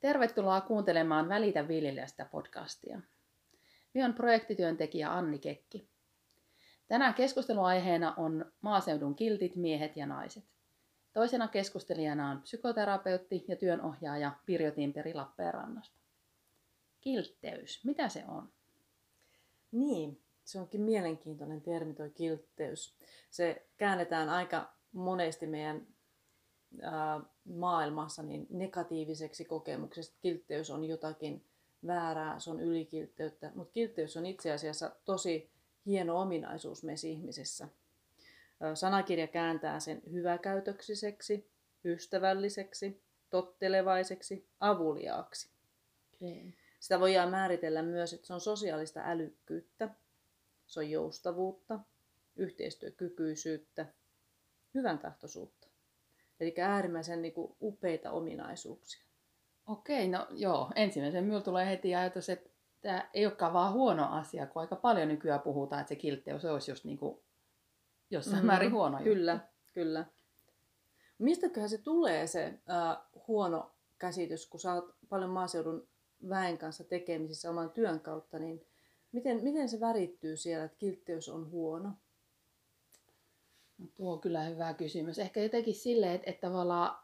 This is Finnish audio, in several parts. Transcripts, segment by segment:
Tervetuloa kuuntelemaan Välitä viljelijästä podcastia. Minä olen projektityöntekijä Anni Kekki. Tänään keskusteluaiheena on maaseudun kiltit miehet ja naiset. Toisena keskustelijana on psykoterapeutti ja työnohjaaja Pirjo Timperi Lappeenrannasta. Kiltteys, mitä se on? Niin, se onkin mielenkiintoinen termi tuo kiltteys. Se käännetään aika monesti meidän maailmassa niin negatiiviseksi kokemuksesta. Kiltteys on jotakin väärää, se on ylikiltteyttä, mutta kiltteys on itse asiassa tosi hieno ominaisuus meissä ihmisissä. Sanakirja kääntää sen hyväkäytöksiseksi, ystävälliseksi, tottelevaiseksi, avuliaaksi. Okay. Sitä voidaan määritellä myös, että se on sosiaalista älykkyyttä, se on joustavuutta, yhteistyökykyisyyttä, hyvän tahtoisuutta. Eli äärimmäisen niin kuin, upeita ominaisuuksia. Okei, no joo. Ensimmäisen minulla tulee heti ajatus, että tämä ei olekaan vaan huono asia, kun aika paljon nykyään puhutaan, että se kiltteys olisi just niin kuin jossain mm-hmm. määrin huono Kyllä, juttu. kyllä. Mistäköhän se tulee se äh, huono käsitys, kun sä oot paljon maaseudun väen kanssa tekemisissä oman työn kautta, niin miten, miten se värittyy siellä, että kiltteys on huono? No, tuo on kyllä hyvä kysymys. Ehkä jotenkin silleen, että, että tavallaan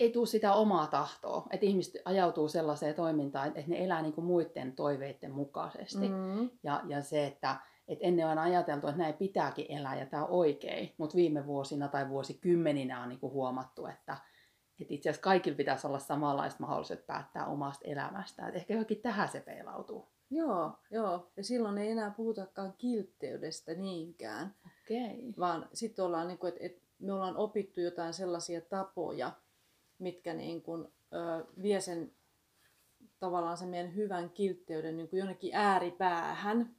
ei tule sitä omaa tahtoa. Että ihmiset ajautuu sellaiseen toimintaan, että ne elää niin kuin muiden toiveiden mukaisesti. Mm-hmm. Ja, ja se, että, että ennen on ajateltu, että näin pitääkin elää ja tämä on oikein. Mutta viime vuosina tai vuosikymmeninä on niin kuin huomattu, että, että itse asiassa kaikilla pitäisi olla samanlaiset mahdollisuudet päättää omasta elämästä. Että ehkä johonkin tähän se peilautuu. Joo, joo. Ja silloin ei enää puhutakaan kiltteydestä niinkään. Okei. Vaan sitten ollaan, niin kuin, että, että me ollaan opittu jotain sellaisia tapoja, mitkä niin kuin, ö, vie sen tavallaan sen meidän hyvän kiltteyden niin kuin jonnekin ääripäähän,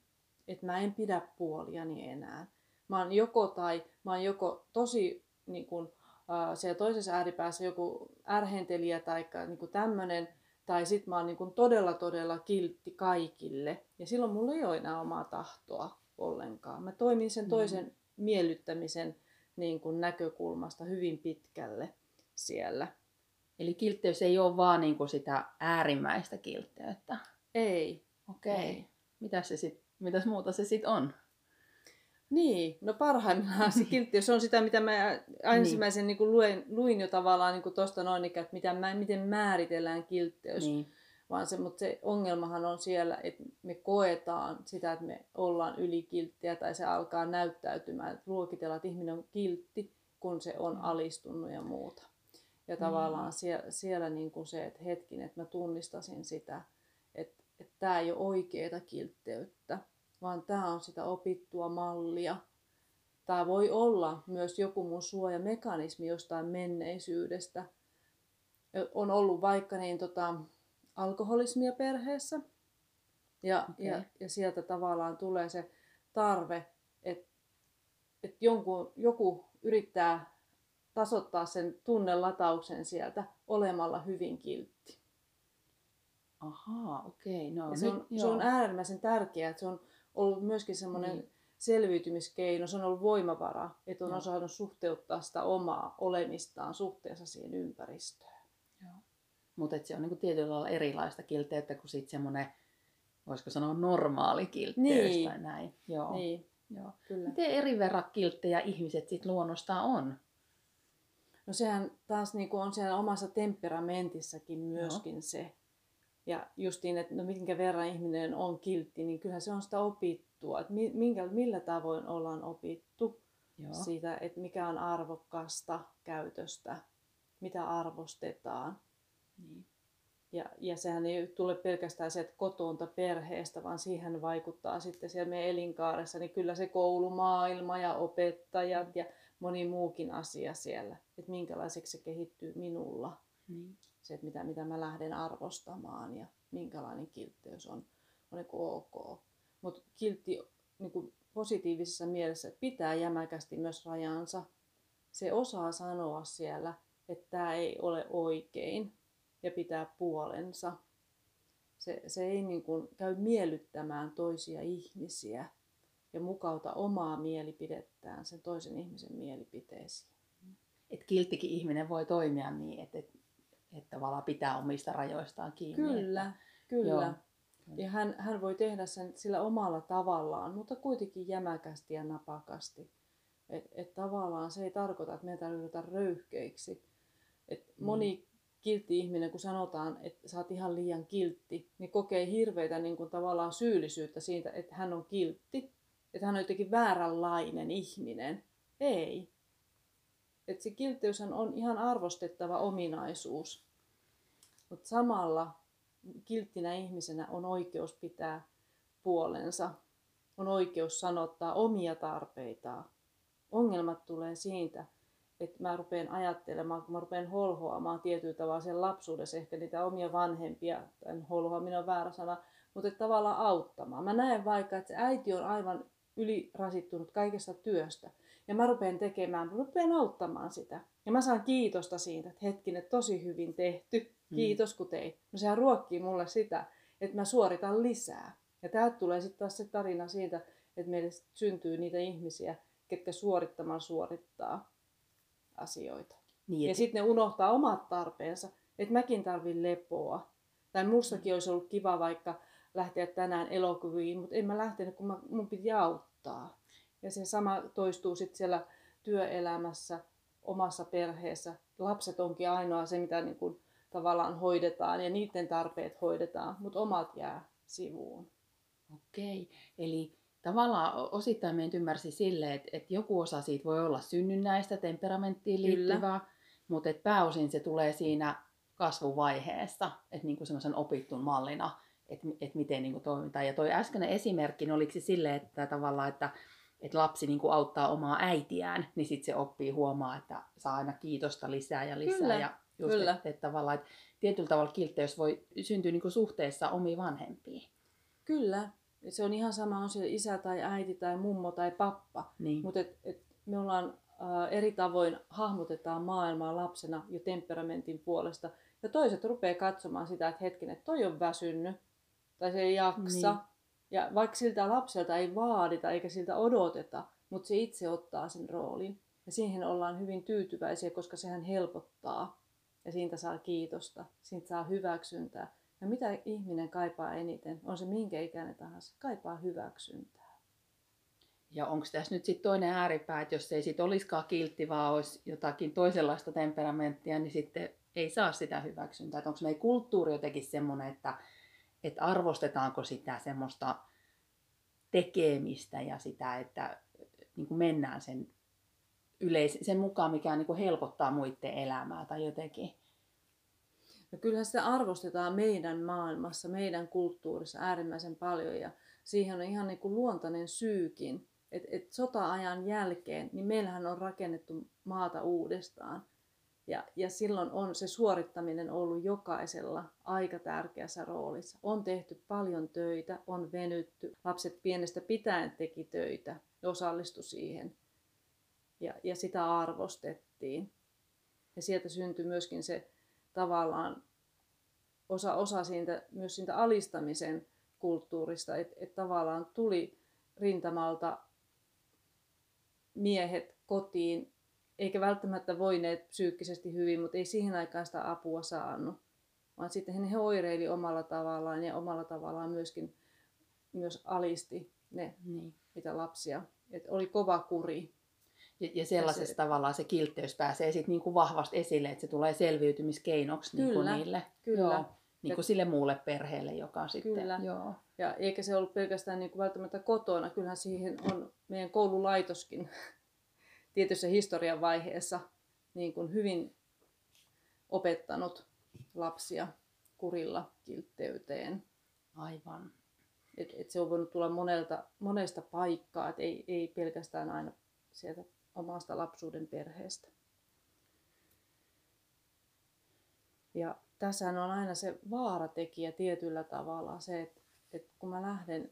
että mä en pidä puoliani enää. Mä oon joko tai, mä oon joko tosi niin kuin, äh, siellä toisessa ääripäässä joku ärhentelijä tai niin tämmöinen, tai sitten mä oon niin kuin todella todella kiltti kaikille. Ja silloin mulla ei ole enää omaa tahtoa ollenkaan. Mä toimin sen toisen mm. miellyttämisen niin kuin näkökulmasta hyvin pitkälle siellä. Eli kiltteys ei ole vaan niin kuin sitä äärimmäistä kiltteyttä? Ei. Okei. Okay. Ei. Mitäs, se sit, mitäs muuta se sitten on? Niin, no parhaimmillaan se kilttiys on sitä, mitä mä ensimmäisen niin. Niin luin, luin jo tavallaan niin tuosta noin, että mitä, miten määritellään kiltteys. Niin. Vaan se, mutta se ongelmahan on siellä, että me koetaan sitä, että me ollaan ylikilttiä tai se alkaa näyttäytymään, että luokitella, että ihminen on kiltti, kun se on mm. alistunut ja muuta. Ja mm. tavallaan siellä, siellä niin kuin se, että hetkin, että mä tunnistasin sitä, että, että tämä ei ole oikeaa kiltteyttä, vaan tämä on sitä opittua mallia. Tämä voi olla myös joku mun suojamekanismi jostain menneisyydestä. On ollut vaikka niin tota, alkoholismia perheessä. Ja, okay. ja, ja sieltä tavallaan tulee se tarve, että et joku yrittää tasoittaa sen tunnelatauksen sieltä olemalla hyvin kiltti. Ahaa, okei. Okay, no, ja se, on, se on äärimmäisen tärkeää, että se on ollut myöskin semmoinen niin. selviytymiskeino, se on ollut voimavara, että on Joo. osannut suhteuttaa sitä omaa olemistaan suhteessa siihen ympäristöön. Mutta se on niinku tietyllä lailla erilaista kilteyttä kuin sitten semmoinen, voisiko sanoa normaali kiltteys niin. tai näin. Joo. Niin. Joo. Kyllä. Miten eri verran kilttejä ihmiset sit luonnostaan on? No sehän taas niinku on siellä omassa temperamentissakin myöskin Joo. se, ja justiin, että no minkä verran ihminen on kiltti, niin kyllähän se on sitä opittua. Että minkä, millä tavoin ollaan opittu Joo. siitä, että mikä on arvokasta käytöstä, mitä arvostetaan. Niin. Ja, ja sehän ei tule pelkästään se, että kotoonta perheestä, vaan siihen vaikuttaa sitten siellä meidän elinkaaressa, niin kyllä se koulumaailma ja opettajat ja moni muukin asia siellä, että minkälaiseksi se kehittyy minulla. Niin se, että mitä, mitä mä lähden arvostamaan ja minkälainen kiltteys on, on niin ok. Mutta kiltti niin kuin positiivisessa mielessä pitää jämäkästi myös rajansa. Se osaa sanoa siellä, että tämä ei ole oikein ja pitää puolensa. Se, se ei niin kuin käy miellyttämään toisia ihmisiä ja mukauta omaa mielipidettään sen toisen ihmisen mielipiteisiin. Et kilttikin ihminen voi toimia niin, että, että että tavallaan pitää omista rajoistaan kiinni. Kyllä, että, kyllä. Joo. Ja hän, hän voi tehdä sen sillä omalla tavallaan, mutta kuitenkin jämäkästi ja napakasti. Että et tavallaan se ei tarkoita, että meidän tarvitsee röyhkeiksi. Et mm. Moni kiltti ihminen, kun sanotaan, että sä oot ihan liian kiltti, niin kokee hirveitä niin kuin tavallaan syyllisyyttä siitä, että hän on kiltti. Että hän on jotenkin vääränlainen ihminen. Ei. Että se kiltteys on ihan arvostettava ominaisuus. Mutta samalla kilttinä ihmisenä on oikeus pitää puolensa. On oikeus sanottaa omia tarpeitaan. Ongelmat tulee siitä, että mä rupean ajattelemaan, kun mä rupean holhoamaan tietyllä tavalla sen lapsuudessa ehkä niitä omia vanhempia, tämän holhoaminen on väärä sana, mutta että tavallaan auttamaan. Mä näen vaikka, että se äiti on aivan ylirasittunut kaikesta työstä. Ja mä rupean tekemään, mä rupean auttamaan sitä. Ja mä saan kiitosta siitä, että hetkinen, tosi hyvin tehty. Mm. Kiitos kun teit. No sehän ruokkii mulle sitä, että mä suoritan lisää. Ja täältä tulee sitten taas se tarina siitä, että meille syntyy niitä ihmisiä, ketkä suorittamaan suorittaa asioita. Niin, ja sitten ne unohtaa omat tarpeensa, että mäkin tarvin lepoa. Tai mustakin olisi ollut kiva vaikka lähteä tänään elokuviin, mutta en mä lähtenyt, kun mä, mun piti auttaa. Ja se sama toistuu sitten siellä työelämässä, omassa perheessä. Lapset onkin ainoa se, mitä niin kuin tavallaan hoidetaan ja niiden tarpeet hoidetaan, mutta omat jää sivuun. Okei, eli tavallaan osittain meidän ymmärsi sille, että, että joku osa siitä voi olla synnynnäistä, temperamenttiin liittyvää, Kyllä. mutta että pääosin se tulee siinä kasvuvaiheessa, että niin kuin semmoisen opittun mallina, että, että miten niin kuin toimitaan. Ja toi äskeinen esimerkki, oliko se sille, että tavallaan, että, että lapsi niin kuin auttaa omaa äitiään, niin sitten se oppii huomaa, että saa aina kiitosta lisää ja lisää. Kyllä. Ja just, Kyllä. Että, että tavallaan, että tietyllä tavalla kiltteys voi syntyä niin kuin suhteessa omiin vanhempiin. Kyllä, et se on ihan sama, on se isä tai äiti tai mummo tai pappa. Niin. Mutta et, et me ollaan ä, eri tavoin hahmotetaan maailmaa lapsena jo temperamentin puolesta. Ja toiset rupeaa katsomaan sitä, että hetken, että toi on väsynyt tai se ei jaksa. Niin. Ja vaikka siltä lapselta ei vaadita eikä siltä odoteta, mutta se itse ottaa sen roolin. Ja siihen ollaan hyvin tyytyväisiä, koska sehän helpottaa. Ja siitä saa kiitosta, siitä saa hyväksyntää. Ja mitä ihminen kaipaa eniten, on se minkä ikäinen tahansa, kaipaa hyväksyntää. Ja onko tässä nyt sitten toinen ääripää, että jos ei sitten olisikaan kiltti, vaan olisi jotakin toisenlaista temperamenttia, niin sitten ei saa sitä hyväksyntää. Onko meidän kulttuuri jotenkin semmoinen, että, että arvostetaanko sitä semmoista tekemistä ja sitä, että niin kuin mennään sen, yleis- sen mukaan, mikä niin kuin helpottaa muiden elämää tai jotenkin. Ja kyllähän sitä arvostetaan meidän maailmassa, meidän kulttuurissa äärimmäisen paljon ja siihen on ihan niin kuin luontainen syykin. Että et sota-ajan jälkeen, niin meillähän on rakennettu maata uudestaan. Ja, ja silloin on se suorittaminen ollut jokaisella aika tärkeässä roolissa. On tehty paljon töitä, on venytty. Lapset pienestä pitäen teki töitä, osallistu siihen. Ja, ja sitä arvostettiin. Ja sieltä syntyi myöskin se tavallaan osa, osa siitä, myös siitä alistamisen kulttuurista, että et tavallaan tuli rintamalta miehet kotiin, eikä välttämättä voineet psyykkisesti hyvin, mutta ei siihen aikaan sitä apua saanut. Vaan sitten he oireili omalla tavallaan ja omalla tavallaan myöskin myös alisti ne, niin. mitä lapsia. Et oli kova kuri. Ja, ja sellaisessa se, tavallaan se kiltteys pääsee sitten niin kuin vahvasti esille, että se tulee selviytymiskeinoksi niin kuin niille. Kyllä. Joo, niin kuin sille muulle perheelle, joka sitten... Kyllä. Joo. Ja eikä se ollut pelkästään niin kuin välttämättä kotona. Kyllähän siihen on meidän koululaitoskin tietyssä historian vaiheessa niin kuin hyvin opettanut lapsia kurilla kiltteyteen. Aivan. Et, et se on voinut tulla monelta, monesta paikkaa, et ei, ei pelkästään aina sieltä omasta lapsuuden perheestä. Ja tässä on aina se vaaratekijä tietyllä tavalla, se, että, että kun mä lähden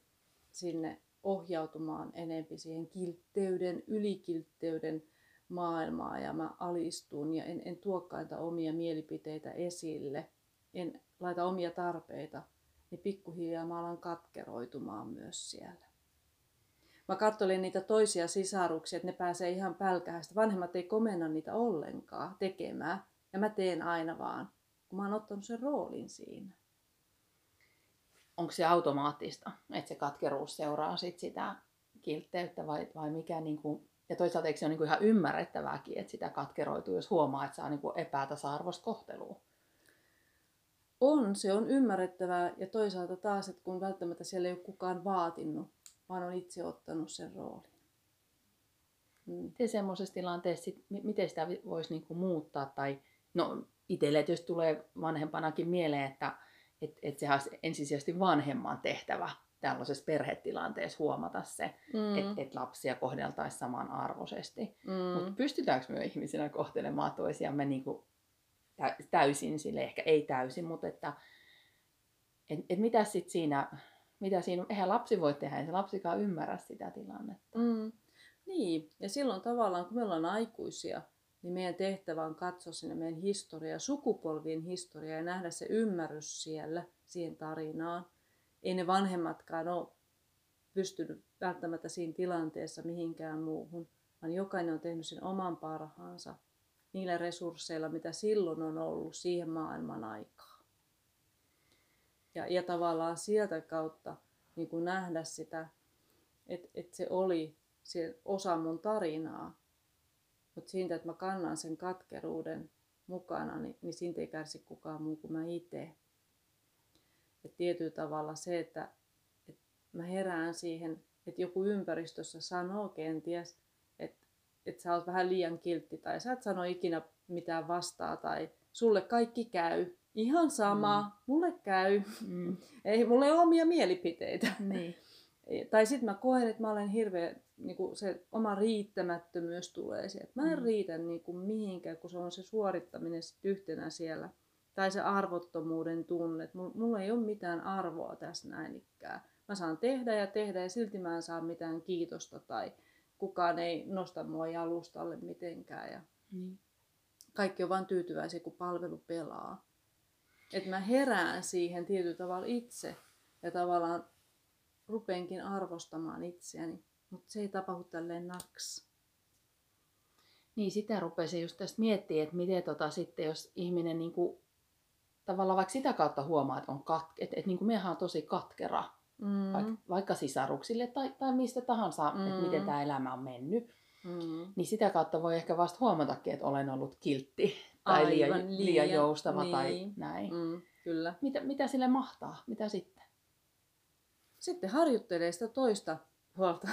sinne ohjautumaan enempi siihen kiltteyden, ylikiltteyden maailmaa ja mä alistun ja en, en tuokkaan omia mielipiteitä esille, en laita omia tarpeita, niin pikkuhiljaa mä alan katkeroitumaan myös siellä mä katsolin niitä toisia sisaruksia, että ne pääsee ihan pälkähästä. Vanhemmat ei komenna niitä ollenkaan tekemään. Ja mä teen aina vaan, kun kun mä oon ottanut sen roolin siinä. Onko se automaattista, että se katkeruus seuraa sit sitä kiltteyttä vai, vai mikä niin kuin, ja toisaalta eikö se ole niin kuin ihan ymmärrettävääkin, että sitä katkeroituu, jos huomaa, että saa niin kuin epätasa-arvoista kohtelua? On, se on ymmärrettävää ja toisaalta taas, että kun välttämättä siellä ei ole kukaan vaatinut, vaan on itse ottanut sen roolin. Mm. Miten semmoisessa tilanteessa, sit, miten sitä voisi niinku muuttaa? Tai, no itselle tietysti tulee vanhempanakin mieleen, että et, et sehän olisi ensisijaisesti vanhemman tehtävä tällaisessa perhetilanteessa huomata se, mm. että et lapsia kohdeltaisiin samanarvoisesti. Mm. Mutta pystytäänkö me ihmisinä kohtelemaan toisiamme niinku täysin, sille ehkä ei täysin, mutta että et, et mitä sitten siinä, mitä siinä, eihän lapsi voi tehdä, ei se lapsikaan ymmärrä sitä tilannetta. Mm. Niin, ja silloin tavallaan kun me ollaan aikuisia, niin meidän tehtävä on katsoa sinne meidän historiaa, sukupolvien historiaa ja nähdä se ymmärrys siellä, siihen tarinaan. Ei ne vanhemmatkaan ole pystynyt välttämättä siinä tilanteessa mihinkään muuhun, vaan jokainen on tehnyt sen oman parhaansa niillä resursseilla, mitä silloin on ollut siihen maailman aikaan. Ja, ja tavallaan sieltä kautta niin kuin nähdä sitä, että, että se oli se osa mun tarinaa. Mutta siitä, että mä kannan sen katkeruuden mukana, niin, niin siitä ei kärsi kukaan muu kuin mä itse. Et tietyllä tavalla se, että, että mä herään siihen, että joku ympäristössä sanoo kenties, että, että sä oot vähän liian kiltti tai sä et sano ikinä mitään vastaa tai sulle kaikki käy. Ihan sama, mm. mulle käy. Mm. Ei, mulla ei ole omia mielipiteitä. Niin. tai sitten mä koen, että mä olen hirveä, niin kuin se oma riittämättömyys tulee sieltä. Mä en mm. riitä niin kuin mihinkään, kun se on se suorittaminen sit yhtenä siellä. Tai se arvottomuuden tunne, että mulla ei ole mitään arvoa tässä näin ikään. Mä saan tehdä ja tehdä ja silti mä en saa mitään kiitosta tai kukaan ei nosta mua jalustalle mitenkään. Ja mm. Kaikki on vain tyytyväisiä, kun palvelu pelaa. Että mä herään siihen tietyllä tavalla itse ja tavallaan rupeenkin arvostamaan itseäni, mutta se ei tapahdu tälleen naks. Niin, sitä rupesin just tästä miettimään, että miten tota sitten, jos ihminen niinku, tavallaan vaikka sitä kautta huomaa, että on kat, että, että niinku miehän on tosi katkera, mm. vaikka, vaikka sisaruksille tai, tai mistä tahansa, mm. että miten tämä elämä on mennyt. Mm. Niin sitä kautta voi ehkä vasta huomatakin, että olen ollut kiltti tai liian, liian, liian joustava niin. tai näin. Mm, kyllä. Mitä, mitä sille mahtaa? Mitä sitten? sitten harjoittelee sitä toista puolta.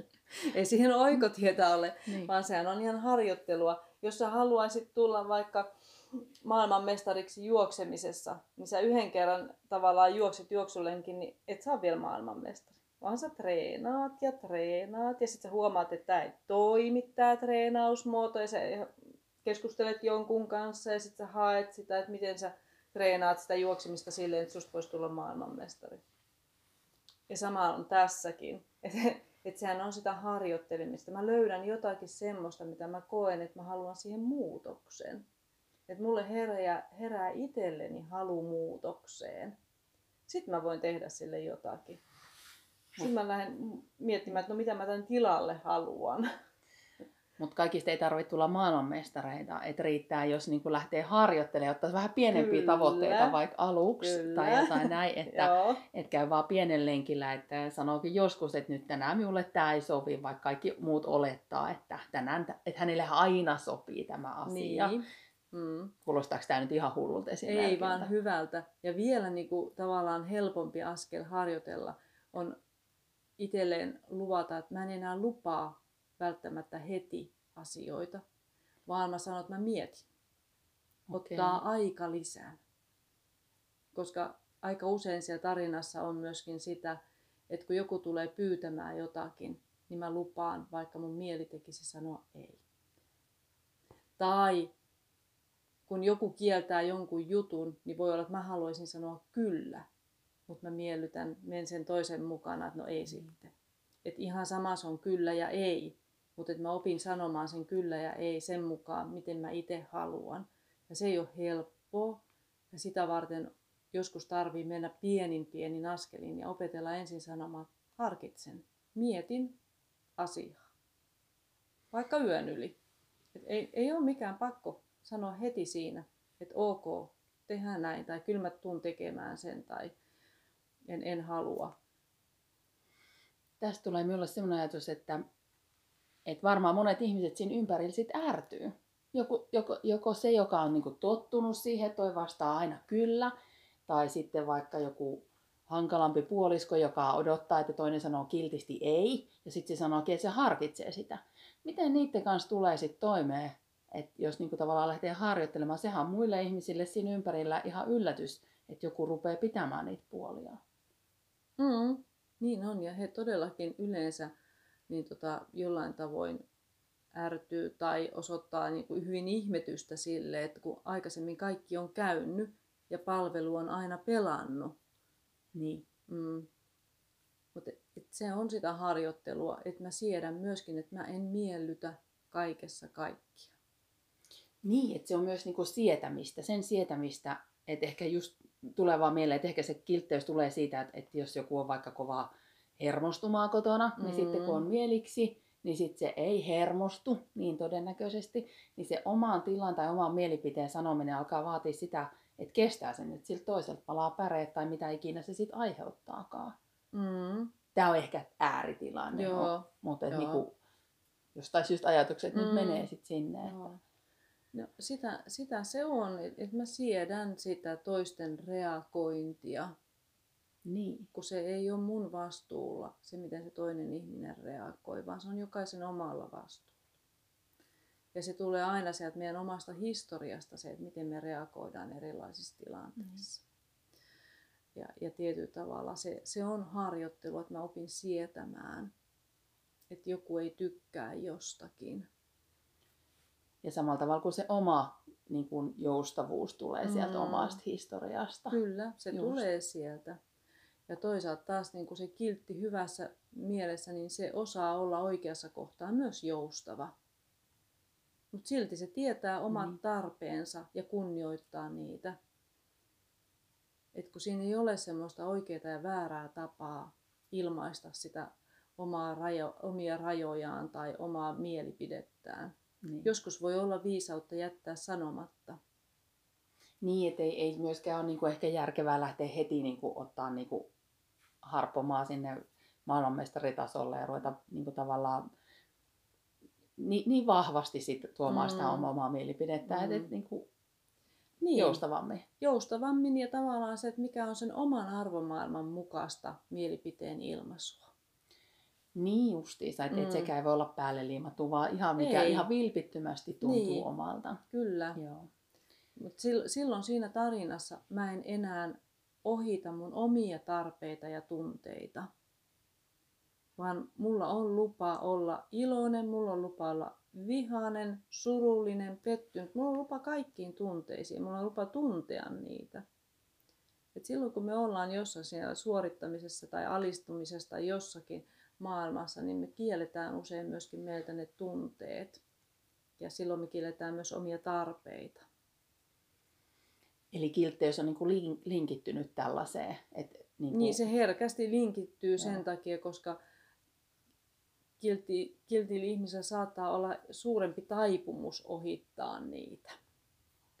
Ei siihen oikotietä ole, niin. vaan sehän on ihan harjoittelua. Jos sä haluaisit tulla vaikka maailmanmestariksi juoksemisessa, niin sä yhden kerran tavallaan juokset juoksulenkin, niin et saa vielä maailmanmestari. Vaan sä treenaat ja treenaat ja sitten sä huomaat, että tämä ei toimi tämä treenausmuoto ja sä keskustelet jonkun kanssa ja sitten sä haet sitä, että miten sä treenaat sitä juoksemista silleen, että susta voisi tulla maailmanmestari. Ja sama on tässäkin. Että et sehän on sitä harjoittelemista. Mä löydän jotakin semmoista, mitä mä koen, että mä haluan siihen muutoksen. Että mulle herää, herää itselleni halu muutokseen. Sitten mä voin tehdä sille jotakin. Sitten mä lähden miettimään, että no mitä mä tämän tilalle haluan. Mutta kaikista ei tarvitse tulla maailmanmestareita, että riittää, jos niinku lähtee harjoittelemaan, ottaa vähän pienempiä Kyllä. tavoitteita vaikka aluksi Kyllä. tai jotain näin, että et käy vaan pienen lenkillä, että sanookin joskus, että nyt tänään minulle tämä ei sovi, vaikka kaikki muut olettaa, että, tänään, että hänelle aina sopii tämä asia. Niin. Mm. Kuulostaako tämä nyt ihan hullulta Ei vaan hyvältä. Ja vielä niinku, tavallaan helpompi askel harjoitella on itselleen luvata, että mä en enää lupaa välttämättä heti asioita, vaan mä sanon, että mä mietin. Okay. Ottaa aika lisää. Koska aika usein siellä tarinassa on myöskin sitä, että kun joku tulee pyytämään jotakin, niin mä lupaan, vaikka mun mieli tekisi sanoa ei. Tai kun joku kieltää jonkun jutun, niin voi olla, että mä haluaisin sanoa kyllä, mutta mä miellytän, menen sen toisen mukana, että no ei mm. sitten. Että ihan sama se on kyllä ja ei, mutta että mä opin sanomaan sen kyllä ja ei sen mukaan, miten mä itse haluan. Ja se ei ole helppoa. Ja sitä varten joskus tarvii mennä pienin pienin askelin ja opetella ensin sanomaan, harkitsen, mietin asiaa. Vaikka yön yli. Et ei, ei ole mikään pakko sanoa heti siinä, että ok, tehdä näin, tai kyllä mä tuun tekemään sen, tai en, en halua. Tästä tulee minulle sellainen ajatus, että, että varmaan monet ihmiset siinä ympärillä sit ärtyy. Joku, joko, joko se, joka on niinku tottunut siihen, toi vastaa aina kyllä, tai sitten vaikka joku hankalampi puolisko, joka odottaa, että toinen sanoo kiltisti ei, ja sitten se sanoo, että se harkitsee sitä. Miten niiden kanssa tulee sitten toimeen, että jos niinku tavallaan lähtee harjoittelemaan, sehän on muille ihmisille siinä ympärillä ihan yllätys, että joku rupeaa pitämään niitä puolia. Mm, niin on, ja he todellakin yleensä niin tota, jollain tavoin ärtyy tai osoittaa niin kuin hyvin ihmetystä sille, että kun aikaisemmin kaikki on käynyt ja palvelu on aina pelannut. Niin. Mm. Mutta et se on sitä harjoittelua, että mä siedän myöskin, että mä en miellytä kaikessa kaikkia. Niin, että se on myös niinku sietämistä, sen sietämistä, että ehkä just tulee vaan mieleen, että ehkä se kiltteys tulee siitä, että, että jos joku on vaikka kovaa hermostumaa kotona, niin mm. sitten kun on mieliksi, niin sitten se ei hermostu niin todennäköisesti, niin se omaan tilan tai omaan mielipiteen sanominen alkaa vaatia sitä, että kestää sen, että siltä toiselta palaa päreet tai mitä ikinä se sitten aiheuttaakaan. Mm. Tämä on ehkä ääritilanne, Joo. mutta Joo. niinku, jostain syystä ajatukset mm. nyt Mm. menee sitten sinne. Joo. No, sitä, sitä se on, että mä siedän sitä toisten reagointia, Niin. kun se ei ole mun vastuulla, se miten se toinen ihminen reagoi, vaan se on jokaisen omalla vastuulla. Ja se tulee aina sieltä meidän omasta historiasta se, että miten me reagoidaan erilaisissa tilanteissa. Ja, ja tietyllä tavalla se, se on harjoittelu, että mä opin sietämään, että joku ei tykkää jostakin. Ja samalla tavalla kuin se oma niin kun joustavuus tulee sieltä Mm. omasta historiasta. Kyllä, se Just. tulee sieltä. Ja toisaalta taas niin kuin se kiltti hyvässä mielessä, niin se osaa olla oikeassa kohtaa myös joustava. Mutta silti se tietää omat Niin. tarpeensa ja kunnioittaa niitä. Et kun siinä ei ole semmoista oikeaa ja väärää tapaa ilmaista sitä omaa rajo, omia rajojaan tai omaa mielipidettään. Niin. Joskus voi olla viisautta jättää sanomatta. Niin, että ei, ei myöskään ole niin kuin ehkä järkevää lähteä heti niin kuin ottaa niin kuin harppomaan sinne maailmanmestaritasolle ja ruveta niin kuin tavallaan niin, niin vahvasti sit tuomaan sitä Mm. omaa, omaa mielipidettä, Mm. että et, niin kuin Niin. joustavammin. joustavammin ja tavallaan se, että mikä on sen oman arvomaailman mukaista mielipiteen ilmaisua. Niin justiinsa, että mm. et Mm. sekä ei voi olla päälle liimattu, vaan ihan mikä Ei. ihan vilpittömästi tuntuu Niin. omalta. Kyllä, Joo. mutta silloin siinä tarinassa mä en enää ohita mun omia tarpeita ja tunteita, vaan mulla on lupa olla iloinen, mulla on lupa olla vihainen, surullinen, pettynyt. Mulla on lupa kaikkiin tunteisiin, mulla on lupa tuntea niitä. Et silloin kun me ollaan jossain siellä suorittamisessa tai alistumisessa tai jossakin maailmassa, niin me kielletään usein myöskin meiltä ne tunteet. Ja silloin me kielletään myös omia tarpeita. Eli kiltteys on niin kuin lin- linkittynyt tällaiseen. Että niin kuin, Niin se herkästi linkittyy Joo. sen takia, koska kilti, kiltillä ihmisellä saattaa olla suurempi taipumus ohittaa niitä.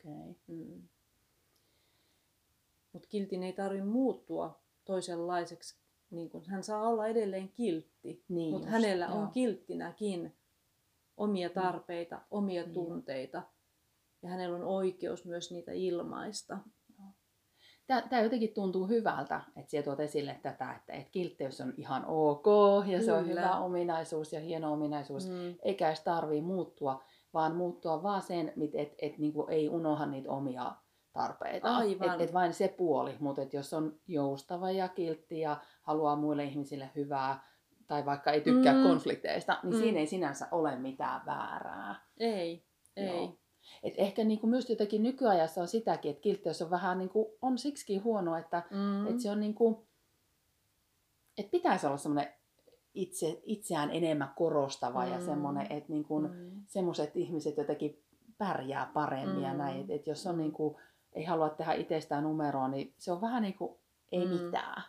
okay. Mm. Mutta kiltin ei tarvitse muuttua toisenlaiseksi. Niin kun, hän saa olla edelleen kiltti, Niin mutta hänellä joo. on kilttinäkin omia tarpeita, omia Niin. tunteita. Ja hänellä on oikeus myös niitä ilmaista. Tämä jotenkin tuntuu hyvältä, että sinä tuot esille tätä, että, että kiltteys on ihan ok ja se on Kyllä. hyvä ominaisuus ja hieno ominaisuus. Mm. Eikä edes tarvii muuttua, vaan muuttua vaan sen, että et, et, niinku ei unoha niitä omia tarpeita. Aivan. Et, et vain se puoli, mutta et jos on joustava ja kiltti ja haluaa muille ihmisille hyvää, tai vaikka ei tykkää Mm. konflikteista, niin mm. siinä ei sinänsä ole mitään väärää. Ei, ei. Joo. Et ehkä niin kuin myös jotenkin nykyajassa on sitäkin, että kiltteys on vähän niin kuin, on siksikin huono, että, Mm. että se on niin kuin, että pitäisi olla semmoinen itse, itseään enemmän korostava mm. ja Mm. semmoinen, että niin kuin, mm. Mm. semmoiset ihmiset jotenkin pärjää paremmin mm. ja näin. Että et jos on niin kuin, ei halua tehdä itsestään numeroa, niin se on vähän niin kuin ei mm. mitään.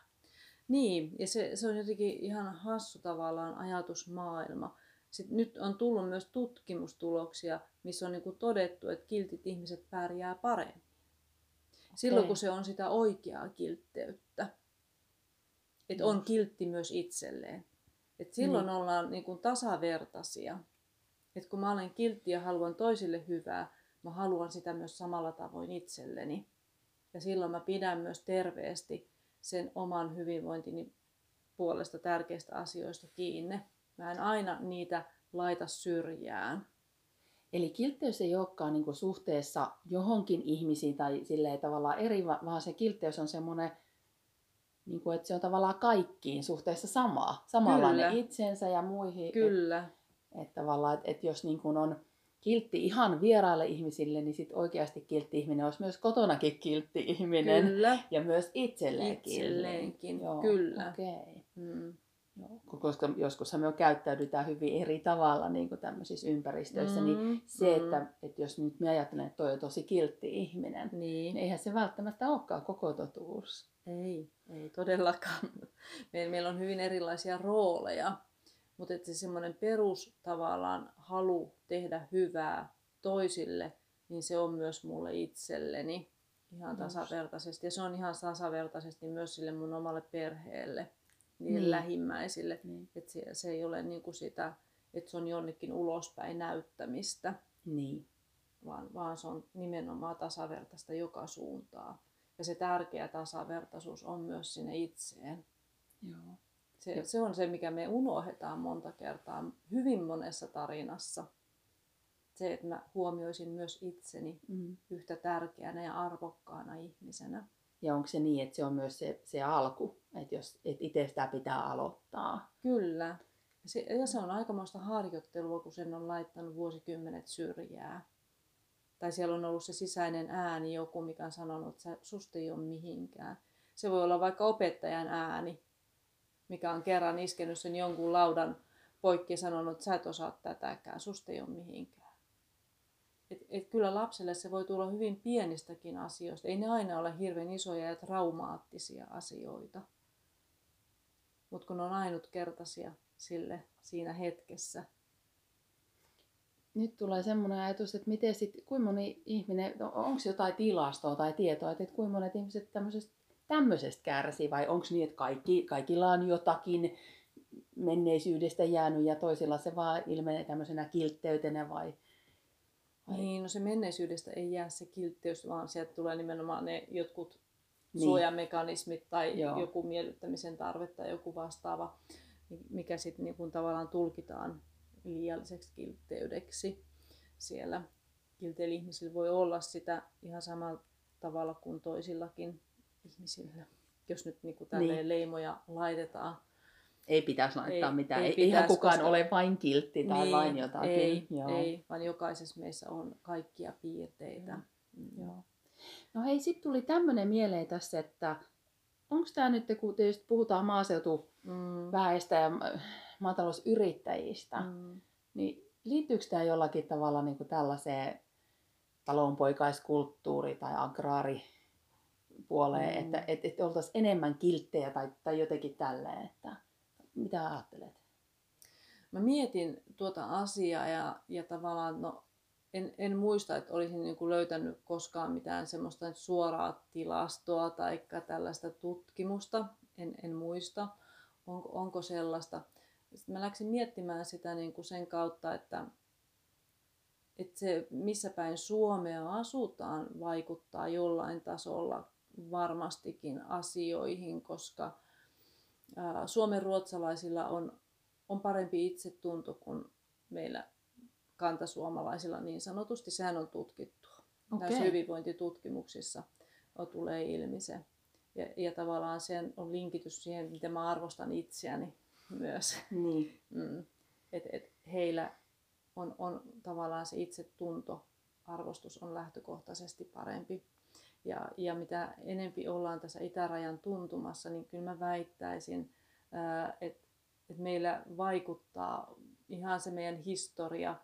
Niin, ja se, se on jotenkin ihan hassu tavallaan ajatusmaailma. Sitten nyt on tullut myös tutkimustuloksia, missä on niinku todettu, että kiltit ihmiset pärjää paremmin. Silloin kun se on sitä oikeaa kiltteyttä. Että on kiltti myös itselleen. Et silloin Niin. ollaan niin kuin tasavertaisia. Et kun mä olen kiltti ja haluan toisille hyvää, mä haluan sitä myös samalla tavoin itselleni. Ja silloin mä pidän myös terveesti sen oman hyvinvointini puolesta tärkeistä asioista kiinni. Mä en aina niitä laita syrjään. Eli kiltteys ei olekaan niin suhteessa johonkin ihmisiin tai silleen tavallaan eri, va- vaan se kiltteys on semmoinen, niin kuin, että se on tavallaan kaikkiin suhteessa samaa. Samanlainen Kyllä. itsensä ja muihin. Kyllä, Että et tavallaan, että et jos niin kuin on kiltti ihan vieraille ihmisille, niin sit oikeasti kiltti ihminen olisi myös kotonakin kiltti ihminen. kyllä, Ja myös itselleen kiltti. Itselleenkin, Joo, kyllä. Okei. mm. Koska joskushan me käyttäydytään hyvin eri tavalla niin kuin tämmöisissä ympäristöissä, mm, niin se, mm. että, että jos nyt me ajattelen, että toi on tosi kiltti ihminen, Niin. niin eihän se välttämättä olekaan koko totuus. Ei, ei todellakaan. Meillä, meillä on hyvin erilaisia rooleja, mutta että se semmoinen perus tavallaan halu tehdä hyvää toisille, niin se on myös mulle itselleni ihan tasavertaisesti. Ja se on ihan tasavertaisesti myös sille mun omalle perheelle, niille Niin. lähimmäisille. Niin. Että se, se ei ole niinku sitä, että se on jonnekin ulospäin näyttämistä, niin. vaan, vaan se on nimenomaan tasavertaista joka suuntaan. Ja se tärkeä tasavertaisuus on myös sinne itseen. Joo. Se, se on se, mikä me unohdetaan monta kertaa hyvin monessa tarinassa. Se, että mä huomioisin myös itseni Mm. yhtä tärkeänä ja arvokkaana ihmisenä. Ja onko se niin, että se on myös se, se alku, että jos et itse sitä pitää aloittaa? Kyllä. Se, ja se on aikamoista harjoittelua, kun sen on laittanut vuosikymmenet syrjää. Tai siellä on ollut se sisäinen ääni, joku, mikä on sanonut, että susta ei ole mihinkään. Se voi olla vaikka opettajan ääni, mikä on kerran iskenyt sen jonkun laudan poikki ja sanonut, että sä et osaa tätäkään, susta ei ole mihinkään. Et, et kyllä lapselle se voi tulla hyvin pienistäkin asioista. Ei ne aina ole hirveän isoja ja traumaattisia asioita. Mutta kun on ainutkertaisia sille siinä hetkessä. Nyt tulee semmoinen ajatus, että miten sit, kuinka moni ihminen, onko jotain tilastoa tai tietoa, että, että kuinka monet ihmiset tämmöisestä, tämmöisestä kärsii, vai onko niin, että kaikki, kaikilla on jotakin menneisyydestä jäänyt ja toisilla se vaan ilmenee tämmöisenä kiltteytenä vai? Niin, no se menneisyydestä ei jää se kiltteys, vaan sieltä tulee nimenomaan ne jotkut Niin. suojamekanismit tai Joo. joku miellyttämisen tarve tai joku vastaava, mikä sitten niin tavallaan tulkitaan liialliseksi kiltteydeksi siellä. Kilteillä ihmisillä voi olla sitä ihan samalla tavalla kuin toisillakin ihmisillä, jos nyt niin kuin tälleen Niin. leimoja laitetaan. Ei pitäisi laittaa Ei- mitään. ei Ei, pitäisi, kukaan koska- ole vain kiltti tai Niin, vain jotakin. Ei, Joo. ei, vaan jokaisessa meissä on kaikkia piirteitä. Joo. Mm. Joo. No hei, sitten tuli tämmöinen mieleen tässä, että onko tämä nyt, kun tietysti puhutaan maaseutuväestä Mm. ja ma- maatalousyrittäjistä, Mm. niin liittyykö tämä jollakin tavalla niin kuin tällaiseen talonpoikaiskulttuuri- tai agraaripuoleen, Mm. että et, et oltaisiin enemmän kilttejä tai, tai jotenkin tälleen, että mitä ajattelet? Mä mietin tuota asiaa ja, ja tavallaan no, en, en muista, että olisin niin kuin löytänyt koskaan mitään semmoista suoraa tilastoa tai tällaista tutkimusta. En, en muista, onko, onko sellaista. Sitten mä läksin miettimään sitä niin kuin sen kautta, että, että se missä päin Suomea asutaan vaikuttaa jollain tasolla varmastikin asioihin, koska Suomen ruotsalaisilla on, on parempi itsetunto kuin meillä kantasuomalaisilla niin sanotusti. Sehän on tutkittu. Näissä Okei. hyvinvointitutkimuksissa tulee ilmi se. Ja, ja tavallaan sen on linkitys siihen, miten mä arvostan itseäni myös. Niin. Mm. Et, et heillä on, on tavallaan se itsetunto, arvostus on lähtökohtaisesti parempi. Ja, ja mitä enempi ollaan tässä itärajan tuntumassa, niin kyllä mä väittäisin, että et meillä vaikuttaa ihan se meidän historia.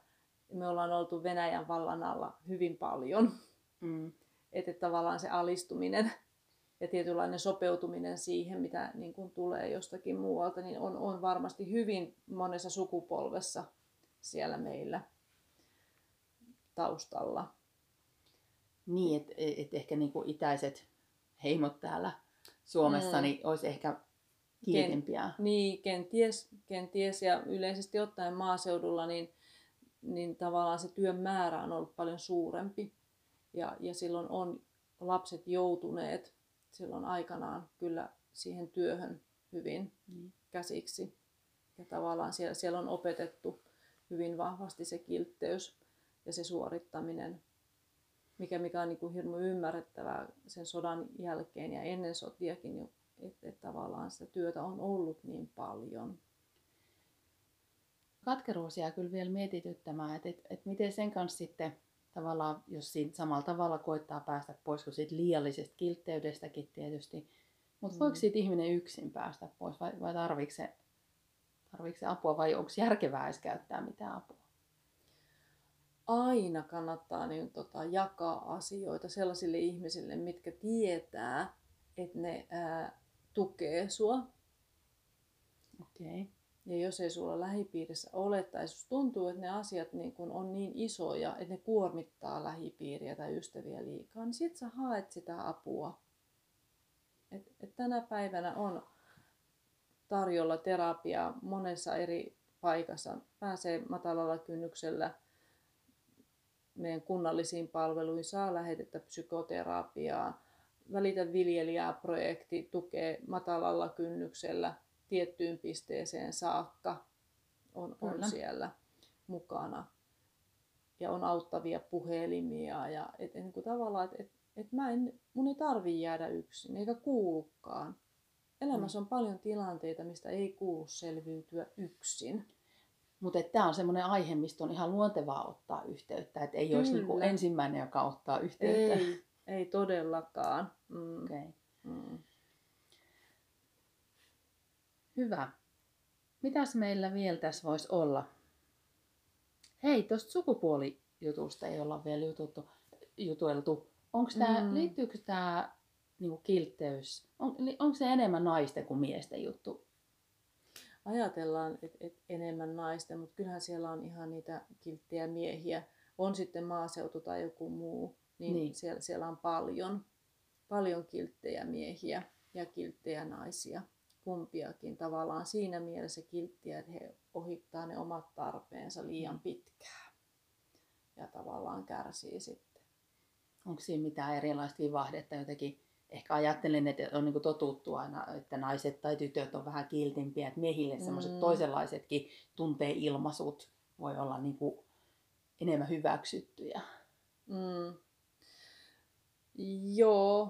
Me ollaan oltu Venäjän vallan alla hyvin paljon. Mm. Että et tavallaan se alistuminen ja tietynlainen sopeutuminen siihen, mitä niin kuin tulee jostakin muualta, niin on, on varmasti hyvin monessa sukupolvessa siellä meillä taustalla. Niin, että et ehkä niinku itäiset heimot täällä Suomessa Mm. niin olisi ehkä kiltimpiä. Niin, kenties, kenties ja yleisesti ottaen maaseudulla, niin, niin tavallaan se työn määrä on ollut paljon suurempi. Ja, ja silloin on lapset joutuneet silloin aikanaan kyllä siihen työhön hyvin Niin. käsiksi. Ja tavallaan siellä, siellä on opetettu hyvin vahvasti se kiltteys ja se suorittaminen, mikä, mikä on niin kuin hirmu ymmärrettävää sen sodan jälkeen ja ennen sotiakin, jo, että, että tavallaan sitä työtä on ollut niin paljon. Katkeruus jää kyllä vielä mietityttämään, että et, et miten sen kanssa sitten tavallaan, jos siinä samalla tavalla koittaa päästä pois kuin siitä liiallisesta kiltteydestäkin tietysti, mutta Mm. voiko siitä ihminen yksin päästä pois vai, vai tarviiko se, tarviiko se apua vai onko järkevää edes käyttää mitään apua? Aina kannattaa niin, tota, jakaa asioita sellaisille ihmisille, mitkä tietää, että ne ää, tukee sua. Okei. Okay. Ja jos ei sulla lähipiirissä ole, tai jos tuntuu, että ne asiat niin kun on niin isoja, että ne kuormittaa lähipiiriä tai ystäviä liikaa, niin sit sä haet sitä apua. Et, et tänä päivänä on tarjolla terapiaa monessa eri paikassa. Pääsee matalalla kynnyksellä meidän kunnallisiin palveluihin, saa lähetettä psykoterapiaa. Välitä viljelijää projekti tukee matalalla kynnyksellä tiettyyn pisteeseen saakka on, on Kyllä. siellä mukana. Ja on auttavia puhelimia. Ja et, et, niin kuin tavallaan, että et, et mä en, mun ei tarvi jäädä yksin, eikä kuulukaan. Elämässä on paljon tilanteita, mistä ei kuulu selviytyä yksin. Mutta tämä on semmoinen aihe, mistä on ihan luontevaa ottaa yhteyttä, että ei olisi niinku ensimmäinen, joka ottaa yhteyttä. Ei, ei todellakaan. Mm. Okay. Mm. Hyvä. Mitäs meillä vielä tässä voisi olla? Hei, tuosta sukupuolijutusta ei olla vielä jututtu, jutueltu. Onko tää, Mm. liittyykö tämä niinku kiltteys, on, onko se enemmän naisten kuin miesten juttu? Ajatellaan, että et enemmän naisten, mutta kyllähän siellä on ihan niitä kilttejä miehiä. On sitten maaseutu tai joku muu, niin, Niin. niin. Siellä, siellä on paljon, paljon kilttejä miehiä ja kilttejä naisia. Kumpiakin tavallaan siinä mielessä kilttiä, että he ohittaa ne omat tarpeensa liian Mm. pitkään. Ja tavallaan kärsii sitten. Onko siinä mitään erilaista vivahdetta jotenkin? Ehkä ajattelen, että on niinku totuttu aina, että naiset tai tytöt on vähän kiltimpiä, että miehille semmoiset Mm. toisenlaisetkin tunteilmaisut voi olla niinku enemmän hyväksyttyjä. Mm. Joo,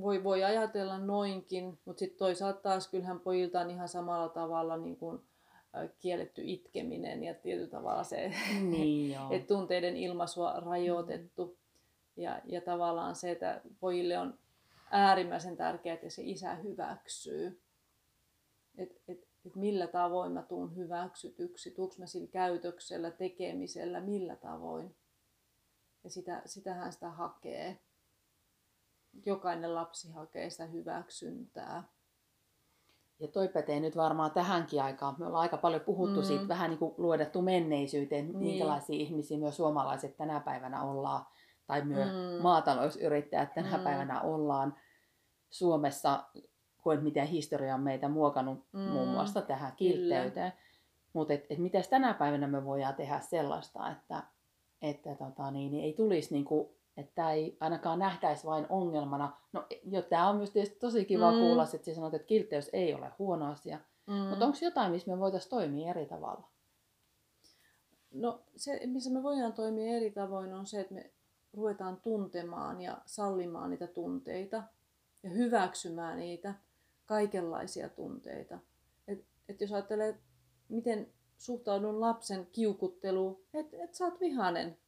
voi, voi ajatella noinkin, mutta sitten toisaalta taas kyllähän pojilta on ihan samalla tavalla niin kuin, kielletty itkeminen ja tietyllä tavalla se, Niin että tunteiden ilmaisua rajoitettu. Ja, ja tavallaan se, että pojille on äärimmäisen tärkeää, että se isä hyväksyy. Että et, et millä tavoin mä tuun hyväksytyksi, tuuks mä sillä käytöksellä, tekemisellä, millä tavoin. Ja sitä, sitähän sitä hakee. Jokainen lapsi hakee sitä hyväksyntää. Ja toi pätee nyt varmaan tähänkin aikaan. Me ollaan aika paljon puhuttu Mm. siitä, vähän niin kuin luodettu menneisyyteen, Niin. minkälaisia ihmisiä me suomalaiset tänä päivänä ollaan, tai myös Mm. maatalousyrittäjät tänä Mm. päivänä ollaan Suomessa, kun miten historia on meitä muokannut Mm. muun muassa tähän kiltteyteen. Mutta et, et miten tänä päivänä me voidaan tehdä sellaista, että, että tota, niin, niin ei tulisi niinku, että ei ainakaan nähtäisi vain ongelmana. No jo, tämä on myös tietysti tosi kiva Mm. kuulla, että sanot, että kiltteys ei ole huono asia. Mm. Mutta onko jotain, missä me voitaisiin toimia eri tavalla? No se, missä me voidaan toimia eri tavoin, on se, että me ruvetaan tuntemaan ja sallimaan niitä tunteita ja hyväksymään niitä, kaikenlaisia tunteita. Et, et jos ajattelee, miten suhtaudun lapsen kiukutteluun, että et sä oot vihanen,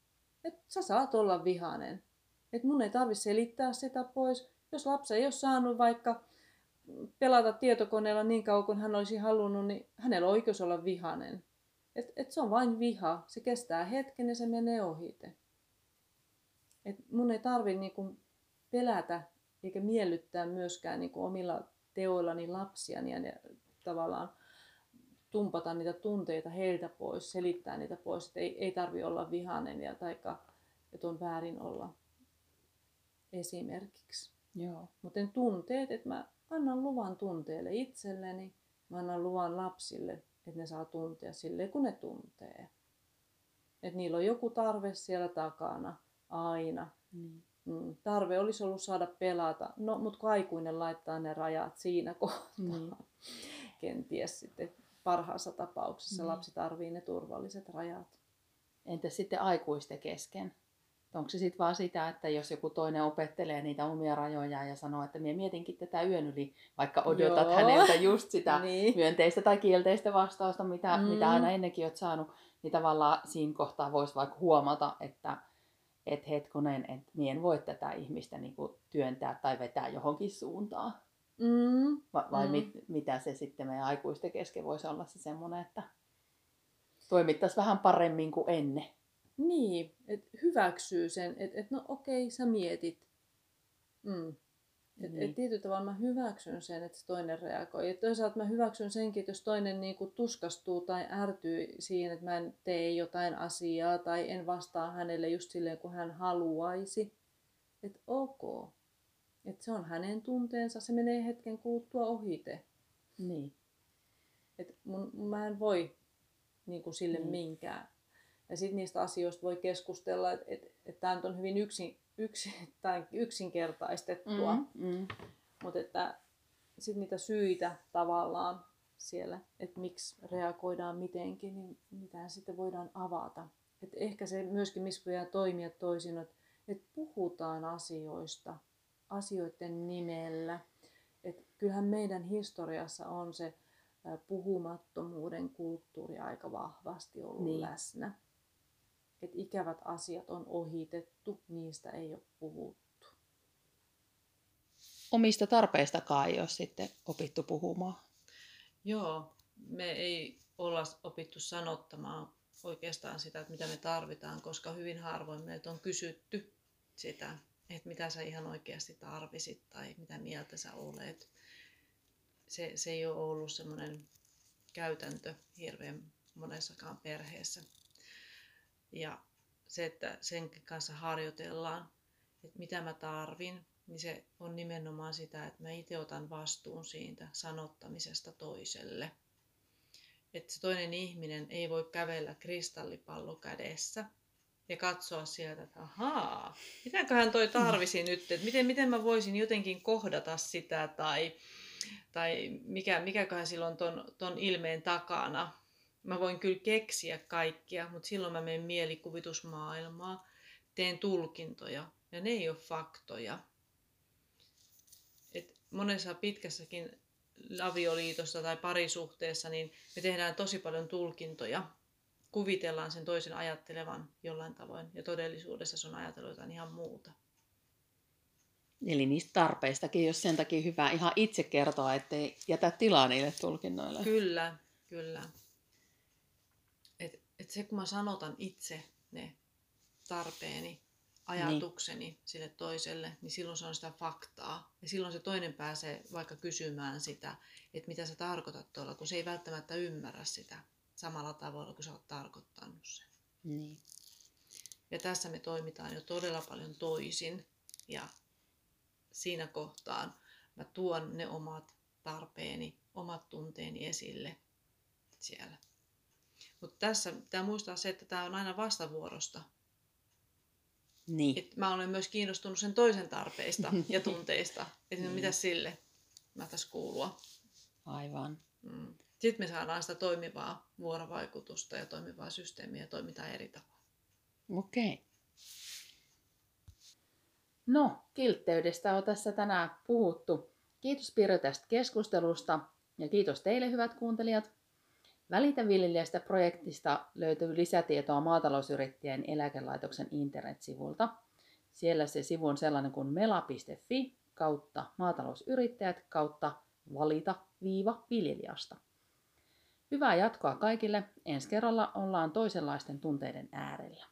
että sä saat olla vihanen. Et mun ei tarvitse selittää sitä pois. Jos lapsi ei ole saanut vaikka pelata tietokoneella niin kauan kuin hän olisi halunnut, niin hänellä on oikeus olla vihanen. Et, et se on vain viha. Se kestää hetken ja se menee ohite. Et mun ei tarvi niinku pelätä eikä miellyttää myöskään niinku omilla teoillani lapsiani ja ne, tavallaan tumpata niitä tunteita heiltä pois, selittää niitä pois, että ei, ei tarvi olla vihainen ja taikka, että on väärin olla esimerkiksi. Joo. Mutta tunteet, että mä annan luvan tunteelle itselleni, mä annan luvan lapsille, että ne saa tuntea sille, kun ne tuntee. Että niillä on joku tarve siellä takana aina. Niin. Mm, tarve olisi ollut saada pelata, no mutta aikuinen laittaa ne rajat siinä kohtaa. Niin. Kenties sitten parhaassa tapauksessa Niin. lapsi tarvii ne turvalliset rajat. Entä sitten aikuisten kesken? Onko se sitten vaan sitä, että jos joku toinen opettelee niitä omia rajojaan ja sanoo, että minä mietinkin tätä yön yli, vaikka odotat Joo. häneltä just sitä Niin. myönteistä tai kielteistä vastausta, mitä, Mm. mitä aina ennenkin olet saanut, niin tavallaan siinä kohtaa voisi vaikka huomata, että et hetkonen, että minä en voi tätä ihmistä niinku työntää tai vetää johonkin suuntaan. Mm. Va- vai Mm. mit, mitä se sitten meidän aikuisten kesken voisi olla se semmoinen, että toimittaisiin vähän paremmin kuin ennen. Niin, että hyväksyy sen, että et, no okei, sä mietit. Mm. Et, Niin. et tietyllä tavalla mä hyväksyn sen, että toinen reagoi. Ja toisaalta mä hyväksyn senkin, että jos toinen niinku tuskastuu tai ärtyy siihen, että mä en tee jotain asiaa tai en vastaa hänelle just silleen, kun hän haluaisi. Että ok. Että se on hänen tunteensa, se menee hetken kuluttua ohite. Niin. Et mun, mä en voi niin kuin sille Niin. minkään. Ja sitten niistä asioista voi keskustella, että et, et tämä on hyvin yksin, yksin, tai yksinkertaistettua, mm. Mm, mutta että sitten niitä syitä tavallaan siellä, että miksi reagoidaan mitenkin, niin mitä sitten voidaan avata. Et ehkä se myöskin, missä voidaan toimia toisin, että et puhutaan asioista, asioiden nimellä. Et kyllähän meidän historiassa on se puhumattomuuden kulttuuri aika vahvasti ollut niin. läsnä. Et ikävät asiat on ohitettu, niistä ei ole puhuttu. Omista tarpeistakaan ei ole sitten opittu puhumaan. Joo, me ei olla opittu sanottamaan oikeastaan sitä, että mitä me tarvitaan, koska hyvin harvoin meiltä on kysytty sitä, että mitä sä ihan oikeasti tarvisit tai mitä mieltä sä olet. Se, se ei ole ollut semmoinen käytäntö hirveän monessakaan perheessä. Ja se, että sen kanssa harjoitellaan, että mitä mä tarvin, niin se on nimenomaan sitä, että mä itse otan vastuun siitä sanottamisesta toiselle. Että se toinen ihminen ei voi kävellä kristallipallo kädessä ja katsoa sieltä, että ahaa, mitäköhän toi tarvisi nyt, että miten, miten mä voisin jotenkin kohdata sitä tai, tai mikä, mikäköhän silloin ton, ton ilmeen takana. Mä voin kyllä keksiä kaikkia, mutta silloin mä menen mielikuvitusmaailmaa, teen tulkintoja ja ne ei ole faktoja. Et monessa pitkässäkin avioliitossa tai parisuhteessa, niin me tehdään tosi paljon tulkintoja. Kuvitellaan sen toisen ajattelevan jollain tavoin ja todellisuudessa se on ajatellut jotain ihan muuta. Eli niistä tarpeistakin, jos sen takia hyvä ihan itse kertoa, ettei jätä tilaa niille tulkinnoille. Kyllä, kyllä. Et, et se kun mä sanotan itse ne tarpeeni, ajatukseni niin. sille toiselle, niin silloin se on sitä faktaa. Ja silloin se toinen pääsee vaikka kysymään sitä, että mitä sä tarkoitat tuolla, kun se ei välttämättä ymmärrä sitä samalla tavalla kuin sä oot tarkoittanut sen. Niin. Ja tässä me toimitaan jo todella paljon toisin. Ja siinä kohtaan mä tuon ne omat tarpeeni, omat tunteeni esille siellä. Mutta tässä pitää muistaa se, että tämä on aina vastavuorosta. Niin. Et mä olen myös kiinnostunut sen toisen tarpeista ja tunteista. Että no, mitä sille mä tässä kuulua. Aivan. Mm. Sitten me saadaan sitä toimivaa vuorovaikutusta ja toimivaa systeemiä ja toimitaan eri tavalla. Okei. Okay. No, kiltteydestä on tässä tänään puhuttu. Kiitos Pirjo tästä keskustelusta ja kiitos teille hyvät kuuntelijat. Välitä viljelijästä projektista löytyy lisätietoa maatalousyrittäjien eläkelaitoksen internetsivulta. Siellä se sivu on sellainen kuin mela.fi kautta maatalousyrittäjät kautta valita viiva viljelijästä. Hyvää jatkoa kaikille. Ensi kerralla ollaan toisenlaisten tunteiden äärellä.